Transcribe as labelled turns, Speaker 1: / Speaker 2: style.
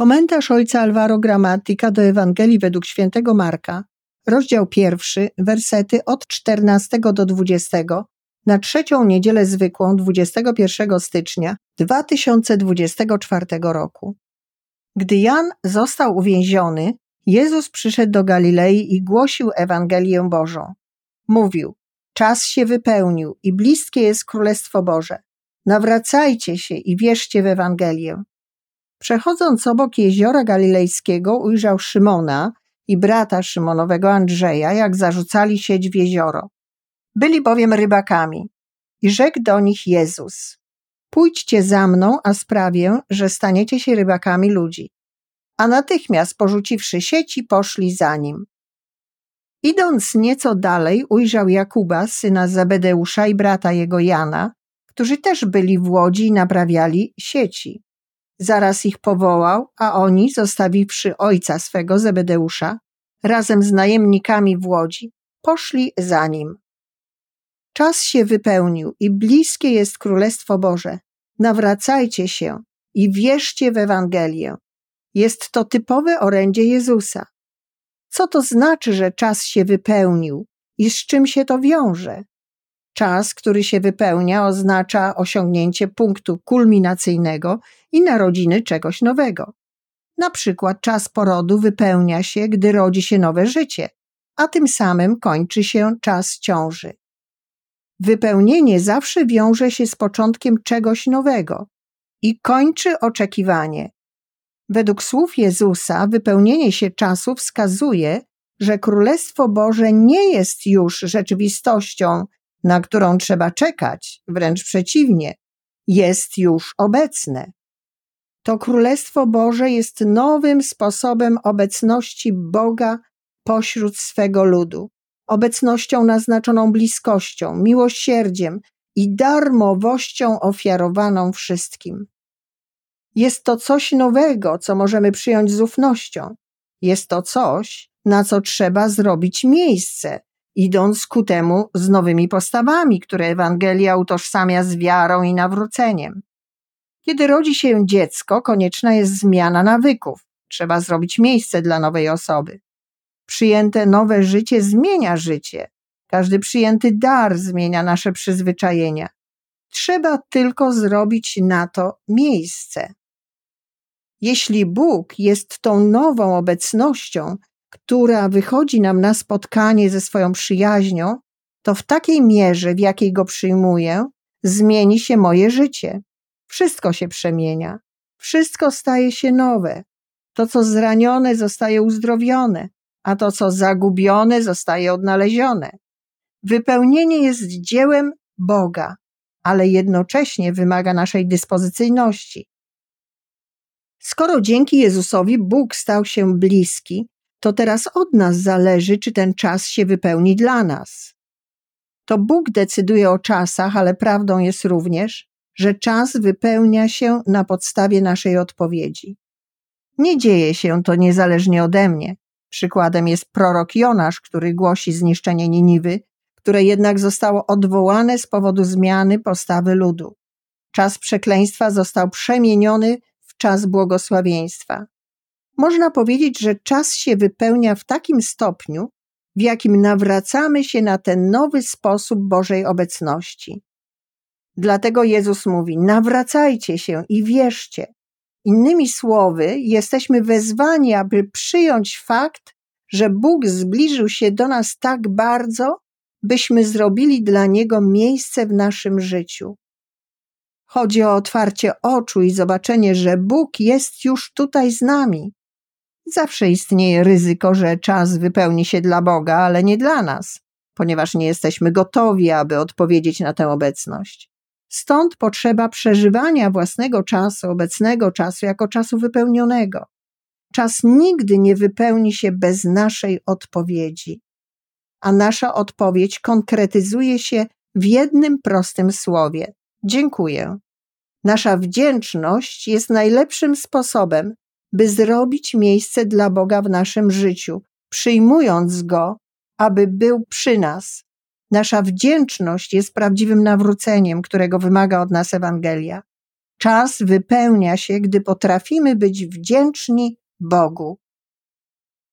Speaker 1: Komentarz ojca Alvaro Gramatika do Ewangelii według świętego Marka, rozdział pierwszy, wersety od 14 do 20, na trzecią niedzielę zwykłą 21 stycznia 2024 roku. Gdy Jan został uwięziony, Jezus przyszedł do Galilei i głosił Ewangelię Bożą. Mówił: Czas się wypełnił i bliskie jest Królestwo Boże. Nawracajcie się i wierzcie w Ewangelię. Przechodząc obok jeziora galilejskiego, ujrzał Szymona i brata Szymonowego Andrzeja, jak zarzucali sieć w jezioro. Byli bowiem rybakami. I rzekł do nich Jezus: Pójdźcie za mną, a sprawię, że staniecie się rybakami ludzi. A natychmiast porzuciwszy sieci, poszli za nim. Idąc nieco dalej, ujrzał Jakuba, syna Zebedeusza i brata jego Jana, którzy też byli w łodzi i naprawiali sieci. Zaraz ich powołał, a oni, zostawiwszy ojca swego Zebedeusza, razem z najemnikami w łodzi, poszli za nim. Czas się wypełnił i bliskie jest Królestwo Boże. Nawracajcie się i wierzcie w Ewangelię. Jest to typowe orędzie Jezusa. Co to znaczy, że czas się wypełnił i z czym się to wiąże? Czas, który się wypełnia, oznacza osiągnięcie punktu kulminacyjnego i narodziny czegoś nowego. Na przykład czas porodu wypełnia się, gdy rodzi się nowe życie, a tym samym kończy się czas ciąży. Wypełnienie zawsze wiąże się z początkiem czegoś nowego i kończy oczekiwanie. Według słów Jezusa, wypełnienie się czasu wskazuje, że Królestwo Boże nie jest już rzeczywistością, na którą trzeba czekać, wręcz przeciwnie, jest już obecne. To Królestwo Boże jest nowym sposobem obecności Boga pośród swego ludu obecnością naznaczoną bliskością, miłosierdziem i darmowością ofiarowaną wszystkim. Jest to coś nowego, co możemy przyjąć z ufnością. Jest to coś, na co trzeba zrobić miejsce, idąc ku temu z nowymi postawami, które Ewangelia utożsamia z wiarą i nawróceniem. Kiedy rodzi się dziecko, konieczna jest zmiana nawyków. Trzeba zrobić miejsce dla nowej osoby. Przyjęte nowe życie zmienia życie. Każdy przyjęty dar zmienia nasze przyzwyczajenia. Trzeba tylko zrobić na to miejsce. Jeśli Bóg jest tą nową obecnością, która wychodzi nam na spotkanie ze swoją przyjaźnią, to w takiej mierze, w jakiej go przyjmuję, zmieni się moje życie. Wszystko się przemienia, wszystko staje się nowe. To, co zranione, zostaje uzdrowione, a to, co zagubione, zostaje odnalezione. Wypełnienie jest dziełem Boga, ale jednocześnie wymaga naszej dyspozycyjności. Skoro dzięki Jezusowi Bóg stał się bliski, to teraz od nas zależy, czy ten czas się wypełni dla nas. To Bóg decyduje o czasach, ale prawdą jest również, że czas wypełnia się na podstawie naszej odpowiedzi. Nie dzieje się to niezależnie ode mnie. Przykładem jest prorok Jonasz, który głosi zniszczenie Niniwy, które jednak zostało odwołane z powodu zmiany postawy ludu. Czas przekleństwa został przemieniony w czas błogosławieństwa. Można powiedzieć, że czas się wypełnia w takim stopniu, w jakim nawracamy się na ten nowy sposób Bożej obecności. Dlatego Jezus mówi: nawracajcie się i wierzcie. Innymi słowy, jesteśmy wezwani, aby przyjąć fakt, że Bóg zbliżył się do nas tak bardzo, byśmy zrobili dla Niego miejsce w naszym życiu. Chodzi o otwarcie oczu i zobaczenie, że Bóg jest już tutaj z nami. Zawsze istnieje ryzyko, że czas wypełni się dla Boga, ale nie dla nas, ponieważ nie jesteśmy gotowi, aby odpowiedzieć na tę obecność. Stąd potrzeba przeżywania własnego czasu, obecnego czasu, jako czasu wypełnionego. Czas nigdy nie wypełni się bez naszej odpowiedzi, a nasza odpowiedź konkretyzuje się w jednym prostym słowie: dziękuję. Nasza wdzięczność jest najlepszym sposobem, by zrobić miejsce dla Boga w naszym życiu, przyjmując Go, aby był przy nas, Nasza wdzięczność jest prawdziwym nawróceniem, którego wymaga od nas Ewangelia. Czas wypełnia się, gdy potrafimy być wdzięczni Bogu.